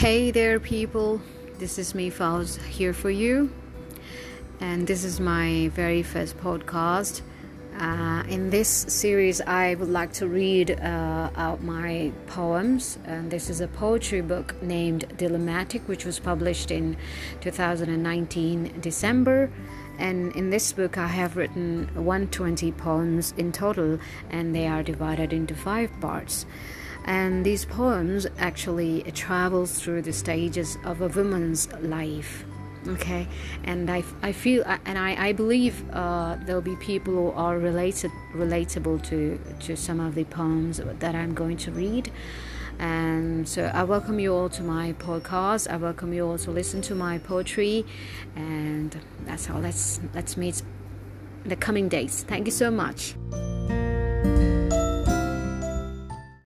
Hey there, people. This is me, Faust, here for you. And this is my very first podcast. Uh, in this series, I would like to read uh, out my poems. And this is a poetry book named Dilemmatic, which was published in 2019 December. And in this book, I have written 120 poems in total, and they are divided into five parts. And these poems actually travels through the stages of a woman's life okay? And i, I feel and i, I believe uh, there'll be people who are related relatable to to some of the poems that i'm going to read. And so i welcome you all to my podcast. I welcome you all to listen to my poetry. And that's all. Let's let's meet the coming days. Thank you so much